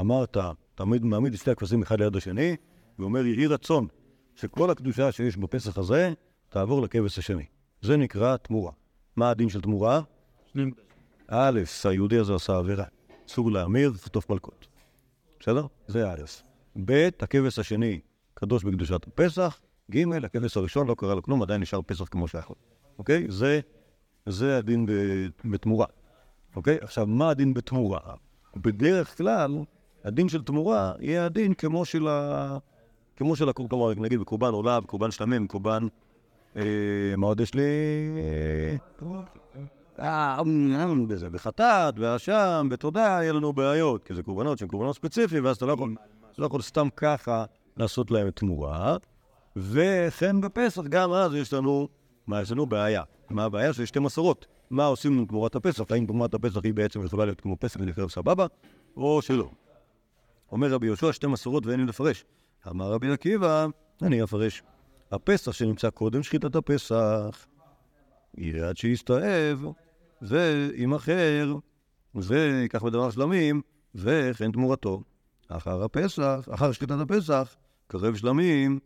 Speaker 1: אמרת, תמיד מעמיד את שתי הכבשים אחד ליד השני, ואומר, יהי רצון שכל הקדושה שיש בפסח הזה, תעבור לכבש השני. זה נקרא תמורה. מה הדין של תמורה? א', היהודי הזה עשה עבירה. אסור להמיר, חטוף מלכות. בסדר? זה א'. ב', הכבש השני קדוש בקדושת הפסח. ג', הכבש הראשון לא קרה לו כלום, עדיין נשאר פסח כמו שיכול. אוקיי? זה, זה הדין בתמורה. אוקיי? עכשיו, מה הדין בתמורה? בדרך כלל, הדין של תמורה יהיה הדין כמו של ה... כמו של הקורבן, כלומר, נגיד בקורבן עולה, בקורבן שלמים, קורבן... אה, מה עוד יש לי? אה, בזה, בחטאת, באשם, בתודה, יהיה לנו בעיות, כי זה קורבנות שהן קורבנות ספציפיים, ואז אתה לא יכול, אתה לא יכול סתם ככה לעשות להם תמורה. וכן בפסח, גם אז יש לנו, מה יש לנו? בעיה. מה הבעיה? שיש שתי מסורות. מה עושים עם תמורת הפסח? האם תמורת הפסח היא בעצם יכולה להיות כמו פסח ולקרב סבבה, או שלא. אומר רבי יהושע, שתי מסורות ואין לי לפרש. אמר רבי עקיבא, אני אפרש. הפסח שנמצא קודם שחיטת הפסח, עד שיסתאב, וימכר, ויקח בדבר שלמים, וכן תמורתו. אחר הפסח, אחר שחיטת הפסח, קרב שלמים,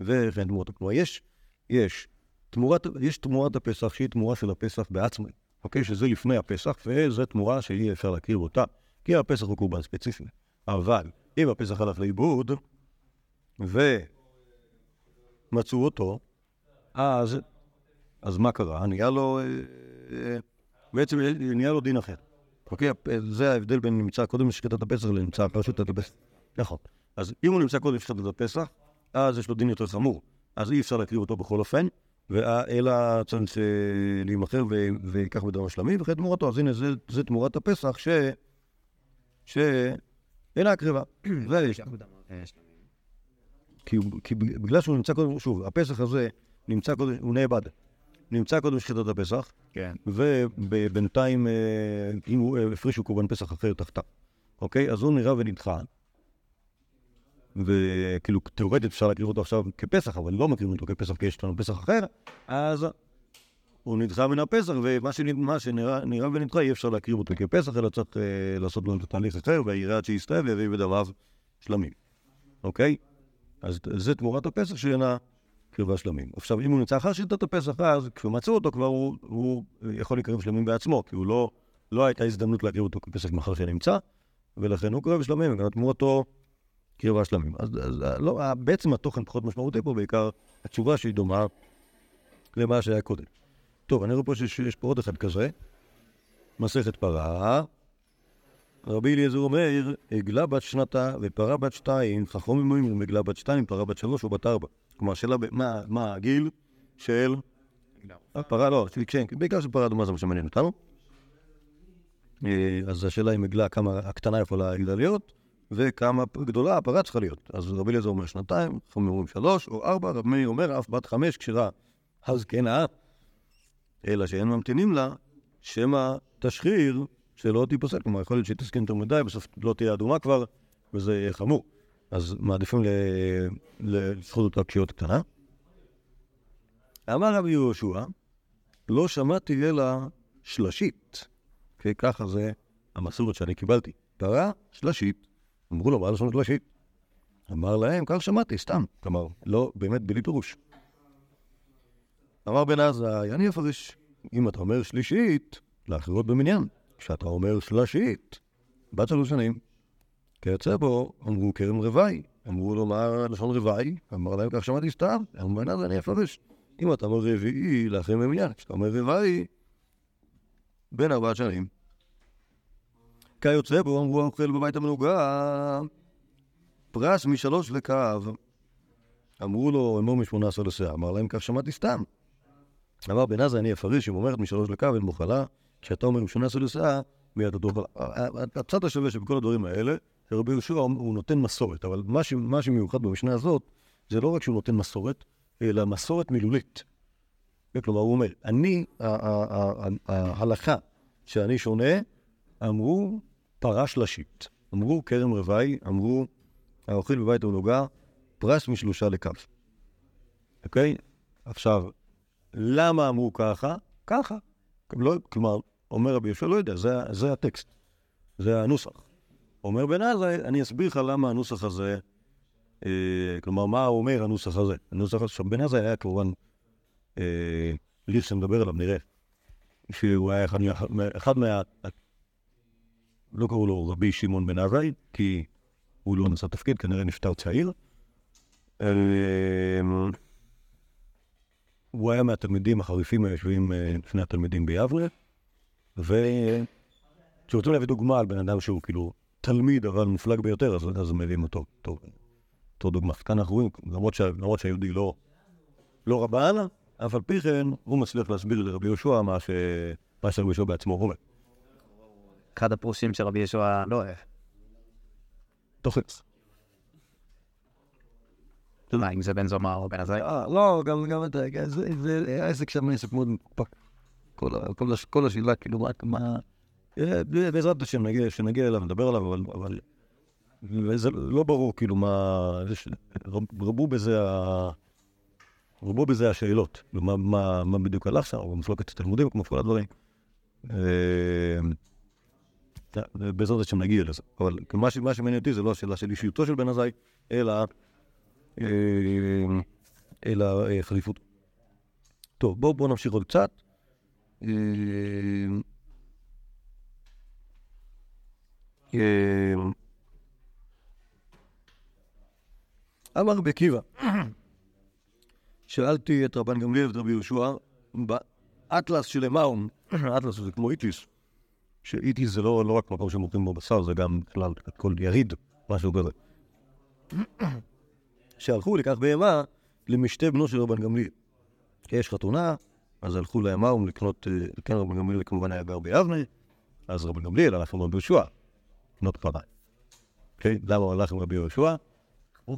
Speaker 1: וכן תמורתו. כלומר, יש, יש תמורת, יש תמורת הפסח שהיא תמורה של הפסח בעצמי, אוקיי? שזה לפני הפסח, וזו תמורה שאי אפשר להכיר אותה, כי הפסח הוא קורבן ספציפי. אבל אם הפסח הלך לאיבוד, ומצאו אותו, אז, אז מה קרה? נהיה לו, אה, אה, בעצם נהיה לו דין אחר. אוקיי? זה ההבדל בין נמצא קודם לשחיטת הפסח לנמצא אחרי שחיטת הפסח. נכון. אז אם הוא נמצא קודם לשחיטת הפסח, אז יש לו דין יותר חמור. אז אי אפשר להקריב אותו בכל אופן, וה- אלא צריך אה, להימכר וייקח בדם השלמי, וכן תמורתו. אז הנה, זה, זה תמורת הפסח ש... שאינה ויש כי, הוא- כי בגלל שהוא נמצא קודם, שוב, הפסח הזה נמצא קודם, הוא נאבד. נמצא קודם שחיטת הפסח,
Speaker 2: כן.
Speaker 1: ובינתיים, אה, אם הוא אה, הפרישו קורבן פסח אחר תחתיו, אוקיי? אז הוא נראה ונדחה. וכאילו, תאורטית אפשר להקריב אותו עכשיו כפסח, אבל לא מקריבים אותו כפסח כי יש לנו פסח אחר, אז הוא נדחה מן הפסח, ומה שנ- מה שנראה נראה ונדחה, אי אפשר להקריב אותו כפסח, אלא צריך אה, לעשות לו התהליך אחר, ויראה עד שיסתאב ויביא בדמיו שלמים, אוקיי? אז זה תמורת הפסח שאינה קרבה שלמים. עכשיו, אם הוא נמצא אחר שיטת הפסח, אז כשמצאו אותו כבר הוא, הוא יכול לקרב שלמים בעצמו, כי הוא לא, לא הייתה הזדמנות להקריב אותו כפסח מאחר שנמצא, ולכן הוא קרב שלמים, וגם תמורתו קרבה שלמים. אז, אז לא, בעצם התוכן פחות משמעותי פה, בעיקר התשובה שהיא דומה למה שהיה קודם. טוב, אני רואה פה שיש, פה עוד אחד כזה, מסכת פרה. רבי אליעזר אומר, עגלה בת שנתה ופרה בת שתיים, חכמים אומרים עגלה בת שתיים, פרה בת שלוש או בת ארבע. כלומר, השאלה מה, מה הגיל של... הפרה, לא, כן, בעיקר של פרה אדומה זה מה שמעניין אותנו. אה, אז השאלה אם עגלה, כמה הקטנה יכולה העגלה להיות, וכמה גדולה הפרה צריכה להיות. אז רבי אליעזר אומר שנתיים, חכמים אומרים שלוש או ארבע, רבי אומר אף בת חמש כשרה הזקנה, אלא שאין ממתינים לה, שמא תשחיר שלא תיפסק. כלומר, יכול להיות שהיא תסכים יותר מדי, בסוף לא תהיה אדומה כבר, וזה יהיה חמור. אז מעדיפים ל- ל- לסחוט אותה כשהיא עוד קטנה. אמר רבי יהושע, לא שמעתי אלא שלשית. כי ככה זה המסורת שאני קיבלתי. פרה, שלשית. אמרו לו, מה לשון שלשית? אמר להם, כך שמעתי, סתם. כלומר, לא, באמת בלי פירוש. אמר בן עזאי, אני אפרש. אם אתה אומר שלישית, לאחרות במניין. כשאתה אומר שלשית, בת שלוש שנים. כיוצא בו, אמרו כרם רוואי. אמרו לו, מה לשון רוואי? אמר להם, כך שמעתי סתם. אמר בן עזאי, אני אפרש. אם אתה אומר רביעי, לאחרים במניין. כשאתה אומר רוואי, בן ארבעת שנים. כיוצא בו, אמרו האוכל בבית המנוגה, פרס משלוש לקו. אמרו לו, אמור משמונה עשר לסאה. אמר להם, כך שמעתי סתם. אמר בן עזרא, אני אפריש, אם אומרת משלוש לקו אין מוכלה, כשאתה אומר משמונה עשר לסאה, מיד אתה אוכל. הצד השווה שבכל הדברים האלה, שרבי יהושע הוא נותן מסורת, אבל מה, שמיוחד במשנה הזאת, זה לא רק שהוא נותן מסורת, אלא מסורת מילולית. כלומר, הוא אומר, אני, ההלכה שאני שונה, אמרו פרה שלשית, אמרו כרם רוואי, אמרו האוכל בבית המנוגה, פרס משלושה לקו. אוקיי? עכשיו, למה אמרו ככה? ככה. לא, כלומר, אומר רבי יהושע, לא יודע, זה, זה הטקסט, זה הנוסח. אומר בן עזאי, אני אסביר לך למה הנוסח הזה, אה, כלומר, מה אומר הנוסח הזה. הנוסח הזה, בן עזאי היה כמובן, אה, ליך שנדבר עליו, נראה, שהוא היה אחד, אחד מה... לא קראו לו רבי שמעון בן עזאי, כי הוא לא נשא תפקיד, כנראה נפטר צעיר. הוא היה מהתלמידים החריפים היושבים אה, לפני התלמידים ביבנה, וכשרוצים להביא דוגמה על בן אדם שהוא כאילו תלמיד אבל מופלג ביותר, אז, אז מביאים אותו, אותו, אותו דוגמה. כאן אנחנו רואים, למרות, שה, למרות שהיהודי לא, לא רבן, אף על פי כן הוא מצליח להסביר לרבי יהושע מה, ש, מה שרבי יהושע בעצמו אומר.
Speaker 2: אחד הפרושים שרבי ישוע לא אוהב.
Speaker 1: תוחץ.
Speaker 2: מה, אם זה בן זומר או בן עזאי?
Speaker 1: אה, לא, גם, אתה, כן, זה, העסק שם עסק מאוד מפוקפק. כל, השאלה, כאילו, מה, מה... אה, בעזרת השם, נגיע, שנגיע אליו, נדבר עליו, אבל... וזה לא ברור, כאילו, מה... רבו בזה ה... רבו בזה השאלות, ומה מה, מה בדיוק הלך שם, או במחלוקת התלמודים, כמו כל הדברים. אה, בעזרת השם נגיע לזה. אבל מה שמעניין אותי זה לא השאלה של אישיותו של בן עזאי, אלא... אה, אלא אה, חריפות. טוב, בואו בוא נמשיך עוד קצת. אה, אה, אמר רבי עקיבא, שאלתי את רבן גמליאל ואת רבי יהושע, באטלס של אמאום, אטלס זה כמו איטיס, שאיטיס זה לא, לא רק מקום שמוכרים בו בשר, זה גם בכלל כל יריד, משהו כזה. שהלכו לקח בהמה למשתה בנו של רבן גמליאל. יש חתונה, אז הלכו לאמאום לקנות, אה, כן, רבן גמליאל כמובן היה גר ביבנה, אז רבן גמליאל הלך עם רבי יהושע, לקנות קרניים. אוקיי? למה הוא הלך עם רבי יהושע?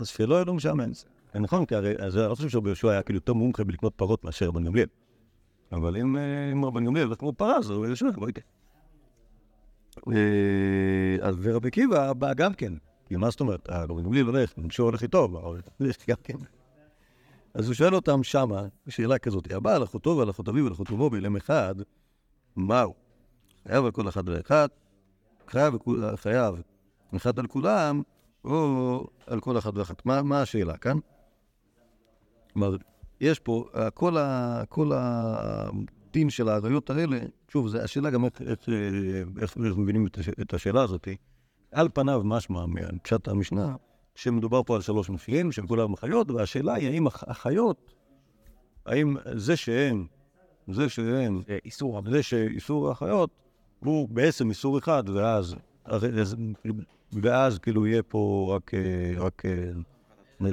Speaker 1: שלא ידעו משעמם. זה נכון, כי הרי, אז אני לא חושב שרבי יהושע היה כאילו יותר מומחה בלקנות פרות מאשר רבן גמליאל. אבל אם אה, רבן גמליאל הלך כמו פרה, אז רבי יהושע בוא איתה. אה, אז ורבי עקיבא בא גם כן. מה זאת אומרת? אה, רבי גמליאל הולך, שהוא הולך איתו, אבל הוא הולך גם כן. אז הוא שואל אותם שמה, שאלה כזאת, הבא על אחותו ועל אחות אביו ועל אחות אמו באילם אחד, מהו? חייב על כל אחד ואחד, חייב, אחד על כולם, או על כל אחד ואחת. מה, מה השאלה כאן? כלומר, יש פה, אה, כל, ה, כל הדין של העריות האלה, שוב, השאלה גם איך, איך, אה, איך, איך מבינים את, הש, את השאלה הזאת. על פניו משמע מפשט המשנה, שמדובר פה על שלוש נפילים, שהם כולם אחיות, והשאלה היא האם הח- החיות, האם זה שהם, זה
Speaker 2: זה איסור
Speaker 1: זה שאיסור החיות הוא בעצם איסור אחד, ואז, אז- ואז כאילו יהיה פה רק, רק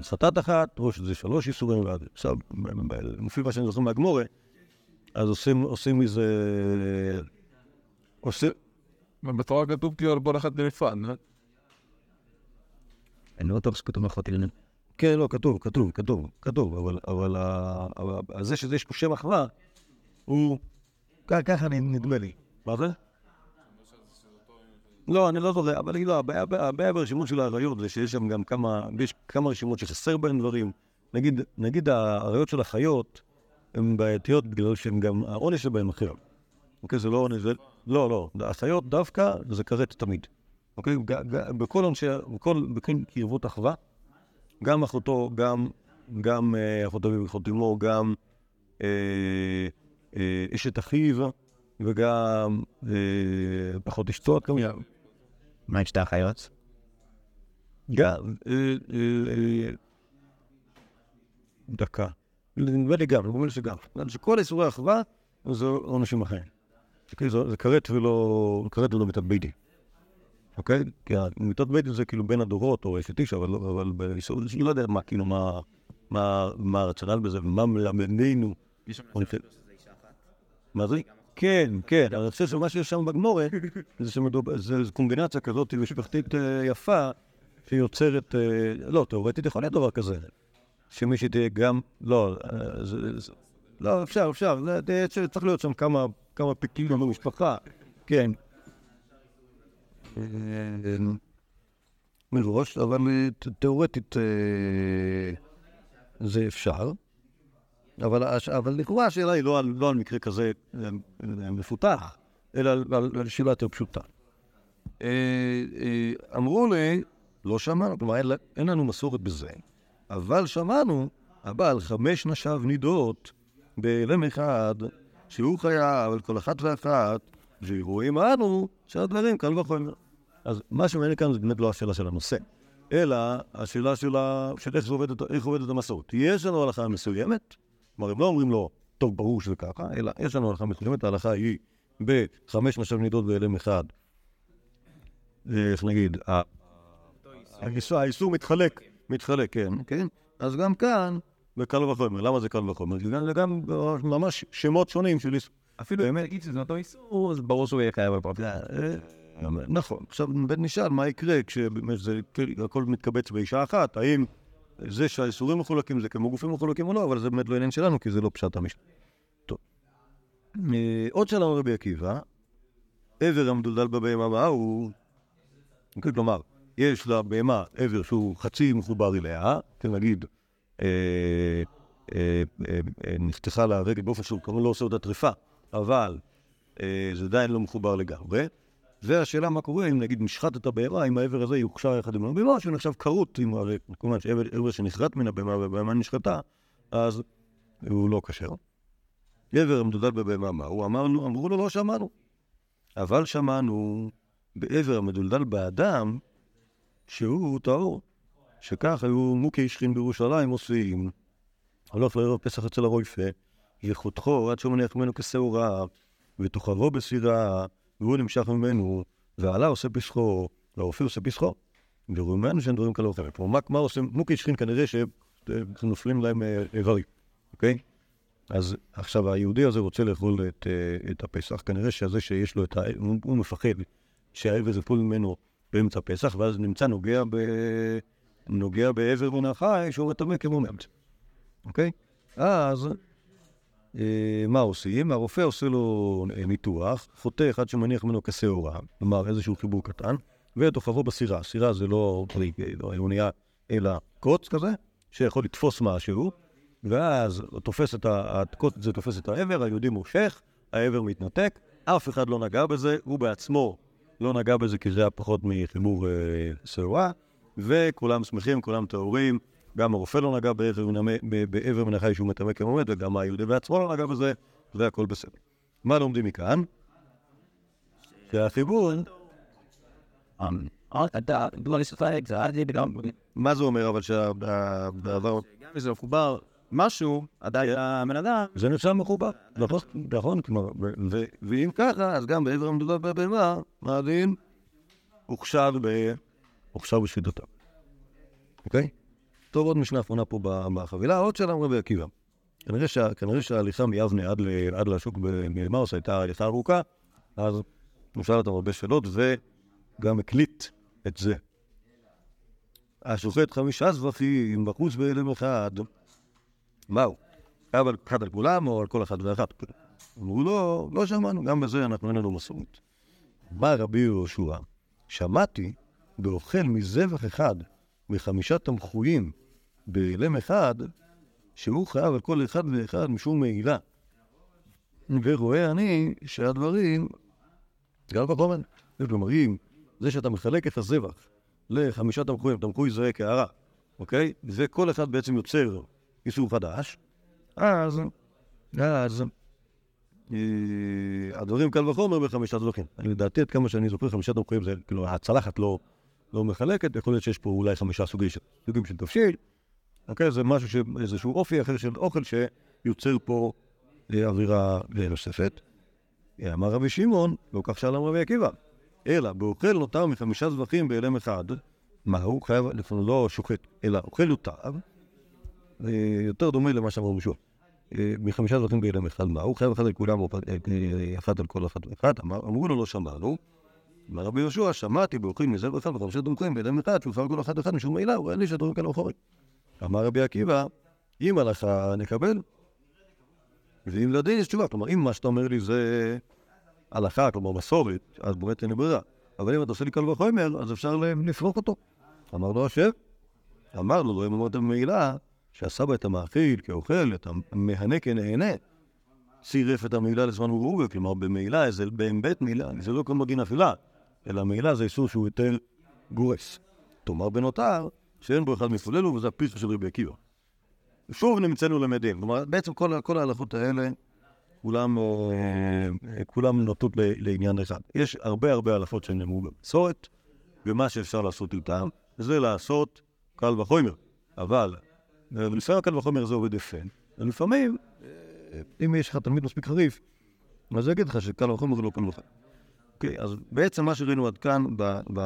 Speaker 1: חטאת אחת, או שזה שלוש איסורים, ואז עכשיו, לפי מה שאני זוכר מהגמורה, אז עושים, עושים מזה, עושים,
Speaker 3: בתורה כתוב כאילו על כל אחד בנפרד, אה?
Speaker 2: אני לא בטוח שכתוב אחותי לנו.
Speaker 1: כן, לא, כתוב, כתוב, כתוב, כתוב, אבל, אבל, ה- אבל זה שזה יש פה שם אחווה, הוא, ככה נדמה לי. מה זה? לא, אני לא זוכר, אבל לא, הבעיה, ברשימות של האריות זה שיש שם גם כמה, יש כמה רשימות שחסר בהן דברים. נגיד, נגיד האריות של החיות הן בעייתיות בגלל שהן גם, העונש שלהן אחר. אוקיי, זה לא עונש, זה, לא, לא, החיות דווקא זה כרת תמיד. אוקיי, בכל עונשי, בכל, בכל קרבות אחווה, גם אחותו, גם, גם אה, אחות אביו ואחות אמו, גם אה, אה, אשת אחיו, וגם אחות אשתו, כמובן.
Speaker 2: מה עם שתי החיות?
Speaker 1: גם, דקה. נדמה לי גם, נדמה לי שגם. שכל איסורי האחווה זה עונשים אחרים. זה כרת ולא, כרת ולא מיתת בית דין. אוקיי? כי מיתת בית דין זה כאילו בין הדורות או אשת איש, אבל לא- לא יודע מה, כאילו, מה- הרציונל בזה ומה מלמדנו. מה זה? כן, כן, אני חושב שמה שיש שם בגמורה, זה קומבינציה כזאת משפחתית אה, יפה, שיוצרת, אה, לא, תאורטית יכול להיות דבר כזה, שמישהי תהיה גם, לא, אה, לא, אפשר, אפשר, צריך להיות שם כמה, כמה פיקים במשפחה, כן. אה, מראש, אבל אה, ת- תאורטית אה, זה אפשר. אבל, לכאורה השאלה היא לא על, לא מקרה כזה מפותח, אלא על, שאלה יותר פשוטה. אמרו לי, לא שמענו, כלומר אין, לנו מסורת בזה, אבל שמענו, הבעל חמש נשיו נידות באלם אחד, שהוא חייב על כל אחת ואחת, ורואים אנו שהדברים קל וחומר. אז מה שמעניין כאן זה באמת לא השאלה של הנושא, אלא השאלה של, ה... של איך, זה עובד, איך עובדת המסורת. יש לנו הלכה מסוימת, כלומר, הם לא אומרים לו, טוב, ברור שזה ככה, אלא יש לנו הלכה מסוימת, ההלכה היא בחמש משאב נידות באלם אחד. איך נגיד, האיסור מתחלק, מתחלק, כן, כן. אז גם כאן, בקל וחומר. למה זה קל וחומר? כי זה גם ממש שמות שונים של איסור.
Speaker 2: אפילו אם נגיד שזה אותו איסור, אז ברור שהוא יהיה חייב על פרט.
Speaker 1: אה, נכון. עכשיו, בית נשאל, מה יקרה כשבאמת זה, הכל מתקבץ באישה אחת? האם זה שהאיסורים מחולקים זה כמו גופים מחולקים או לא, אבל זה באמת לא עניין שלנו, כי זה לא פשט המשנה. טוב. אה, עוד שאלה רבי עקיבא, עבר המדולדל בבהמה מהו? אוקיי, כלומר, יש לבהמה עבר שהוא חצי מחובר אליה, כן נגיד, אה, אה, אה, נחתכה לה הרגל באופן שהוא כמובן לא עושה אותה טריפה, אבל זה עדיין לא מחובר לגמרי. והשאלה מה קורה אם נגיד נשחט את הבהמה, אם העבר הזה יוכשר יחד עם הבהמה, נחשב כרות, כמובן שעבר עבר שנכרת מן הבהמה והבהמה נשחטה, אז הוא לא כשר. גבר המדולל בבהמה, מה הוא? אמרנו, אמרו לו, לא שמענו. אבל שמענו בעבר המדולדל באדם, שהוא טהור. שכך היו מוכי שכין בירושלים עושים. הלוך לערב פסח אצל הרויפה, וחותכו עד שהוא מניח ממנו כשעורה, ותוכבו בסירה, והוא נמשך ממנו, ועלה עושה פסחו, והרופא עושה פסחו. ורומנו שאין דברים כאלה אחרים. כלומר, מה, עושה מוכי שכין כנראה שנופלים להם אה, איברים, אוקיי? אז עכשיו היהודי הזה רוצה לאכול את, אה, את הפסח, כנראה שזה שיש לו את ה... הוא, מפחד שהעבר יפול ממנו באמצע הפסח, ואז נמצא נוגע, ב... נוגע בעבר מן החי שהוא מטמא כמומנט, אוקיי? אז אה, מה עושים? הרופא עושה לו אה, ניתוח, חותך עד שמניח ממנו כשעורה, כלומר איזשהו חיבור קטן, ותוכבו בסירה. סירה זה לא פריק, לא אונייה, אלא קוץ כזה, שיכול לתפוס משהו, ואז תופס את. הקוץ הזה תופס את העבר, היהודי מושך, העבר מתנתק, אף אחד לא נגע בזה, הוא בעצמו לא נגע בזה כי זה היה פחות מחיבור אה, שעורה, וכולם שמחים, כולם טהורים, גם הרופא לא נגע בעבר מן- ב- בעבר מן החי שהוא מטמא כמומת, וגם היהודי בעצמו לא נגע בזה, והכל בסדר. מה לומדים מכאן? שהחיבור,
Speaker 2: עד גם...
Speaker 1: מה זה אומר אבל שהדבר...
Speaker 2: גם אם זה מחובר משהו, עדיין הבן אדם...
Speaker 1: זה נחשב מחובר, נכון, נכון, כלומר, ו- ו- ואם ככה, אז גם בעבר המדובר בבהמה, מה הדין? הוכשר ב... הוכשר בשחיטתם. אוקיי? טוב, עוד משנה אחרונה פה בחבילה, עוד שאלה רבי עקיבא. כנראה, שה, כנראה שההליכה מיבנה עד, עד לשוק במאוס הייתה הליכה ארוכה, אז הוא שאל אותם הרבה שאלות, וגם הקליט את זה. השוחט חמישה זבחים בחוץ בהלם אחד, מהו? על אחד על כולם או על כל אחד ואחד? אמרו לו, לא שמענו, גם בזה אנחנו אין לנו מסורת. בא רבי יהושע, שמעתי באוכל מזבח אחד מחמישה תמחויים בהלם אחד, שהוא חייב על כל אחד ואחד משום מעילה. ורואה אני שהדברים, גם כחומר, כלומר, אם זה שאתה מחלק את הזבח לחמישה תמחויים, תמחוי זהה קערה, אוקיי? וכל אחד בעצם יוצר איסור חדש, אז, אז, אה, הדברים קל וחומר בחמישה. אני לדעתי, עד כמה שאני זוכר, חמישה תמחויים זה, כאילו, הצלחת לא, לא מחלקת, יכול להיות שיש פה אולי חמישה סוגים של, סוגים של תבשיל, אוקיי? זה משהו, ש, איזשהו אופי אחר של אוכל שיוצר פה אה, אווירה אה, נוספת. אה, אמר רבי שמעון, לא כך שאל רבי עקיבא, אלא באוכל נותר מחמישה זבחים בהלם אחד, מה הוא חייב, לפעמים לא שוחט, אלא אוכל יותר, אה, יותר דומה למה שאמרו בשוע. אה, מחמישה זבחים בהלם אחד, מה הוא חייב אחד על כולם, אחד על כל אחד ואחד, אמר- אמרו לו לא שמענו. אמר רבי יהושע, שמעתי באוכל מזבח אחד וחמישה דומחים בהלם אחד, שהופר כל אחד ואחד משום מילה, הוא אין לי שהדברים כאלה אחורים. אמר רבי עקיבא, אם הלכה נקבל, ואם לא דין יש תשובה. כלומר, אם מה שאתה אומר לי זה הלכה, כלומר מסורת, אז באמת אין לי ברירה. אבל אם אתה עושה לי קל וחומר, אז אפשר לפרוק אותו. אמר לו השם, אמר לו, לא אם אמרת במעילה, שהסבא את המאכיל כאוכל, את המהנה כנהנה, צירף את המעילה לזמן ורובה, כלומר במעילה, זה באמת מעילה, זה לא כמו דין אפילה, אלא מעילה זה איסור שהוא יותר גורס. תאמר בנותר, שאין בו אחד מפוללו, וזה הפיסו של רבי עקיבא. שוב נמצאנו למדים. כלומר, בעצם כל, כל ההלכות האלה, כולם, אה, כולם נוטות לעניין אחד. יש הרבה הרבה הלכות שנאמרו במסורת, ומה שאפשר לעשות איתם, זה לעשות קל וחומר. אבל אה, לפעמים הקל וחומר הזה עובד יפה, ולפעמים, אה, אם יש לך תלמיד מספיק חריף, אז יגיד לך שקל וחומר זה לא קל וחומר. אוקיי, אז בעצם מה שראינו עד כאן, ב... ב...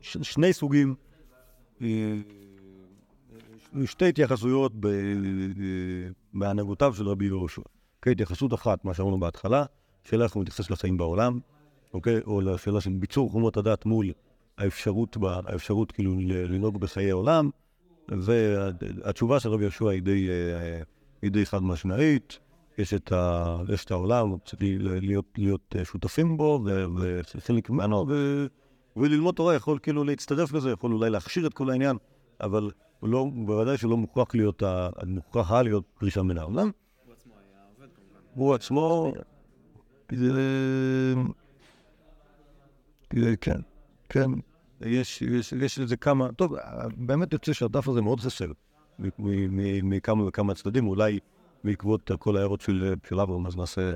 Speaker 1: ש- שני סוגים, אה, שתי התייחסויות ב- בהנהגותיו של רבי יהושע. אוקיי, התייחסות אחת, מה שאמרנו בהתחלה, שאלה איך הוא מתייחס לחיים בעולם, אוקיי, או לשאלה של ביצור חומות הדת מול האפשרות, ב- האפשרות כאילו לנהוג בחיי עולם, והתשובה של רבי יהושע היא די, אה, היא די חד משמעית. יש את, ה, יש את העולם, להיות, להיות אה, שותפים בו, וחלק ממנו, ו- וללמוד תורה יכול כאילו להצטרף לזה, יכול אולי להכשיר את כל העניין, אבל הוא לא, בוודאי שלא מוכרח להיות, ה- מוכרחה להיות פרישה מן העולם. הוא עצמו, זה... זה- כן, כן. יש, יש, יש לזה כמה, טוב, באמת יוצא שהדף הזה מאוד חסר מכמה וכמה צדדים, אולי בעקבות כל ההערות של אברהם, אז נעשה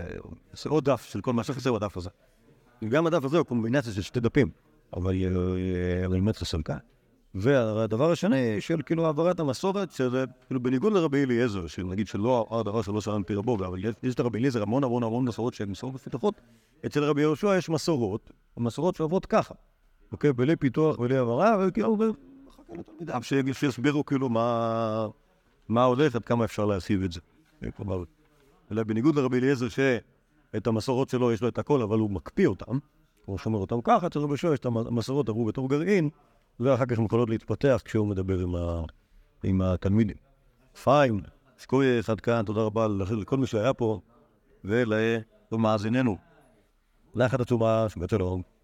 Speaker 1: עוד דף של כל מה שחסר בדף הזה. גם הדף הזה הוא קומבינציה של שתי דפים, אבל באמת חסר כאן. והדבר השני, של כאילו העברת המסורת, שזה כאילו בניגוד לרבי אליעזר, שנגיד שלא אמר דבר שלא שאל מפי רבו, אבל יש- לרבי אליעזר המון המון המון מסורות שהן מסורות מפותחות, אצל רבי יהושע יש מסורות, המסורות שעוברות ככה, אוקיי, בלי פיתוח, בלי הבהרה, וכאילו, שיסבירו כאילו מה, הולך, עד כמה אפשר להסיב את זה. כלומר, אלא בניגוד לרבי אליעזר, שאת המסורות שלו יש לו את הכל, אבל הוא מקפיא אותם, הוא שומר אותם ככה, אצל רבי יהושע יש את המסורות עברו בתור גרעין, ואחר כך הן יכולות להתפתח כשהוא מדבר עם, ה... עם התלמידים. פיין, סקוייס, עד כאן, תודה רבה לכל מי שהיה פה, ולמאזיננו. לחת עצומה, שבת שלום.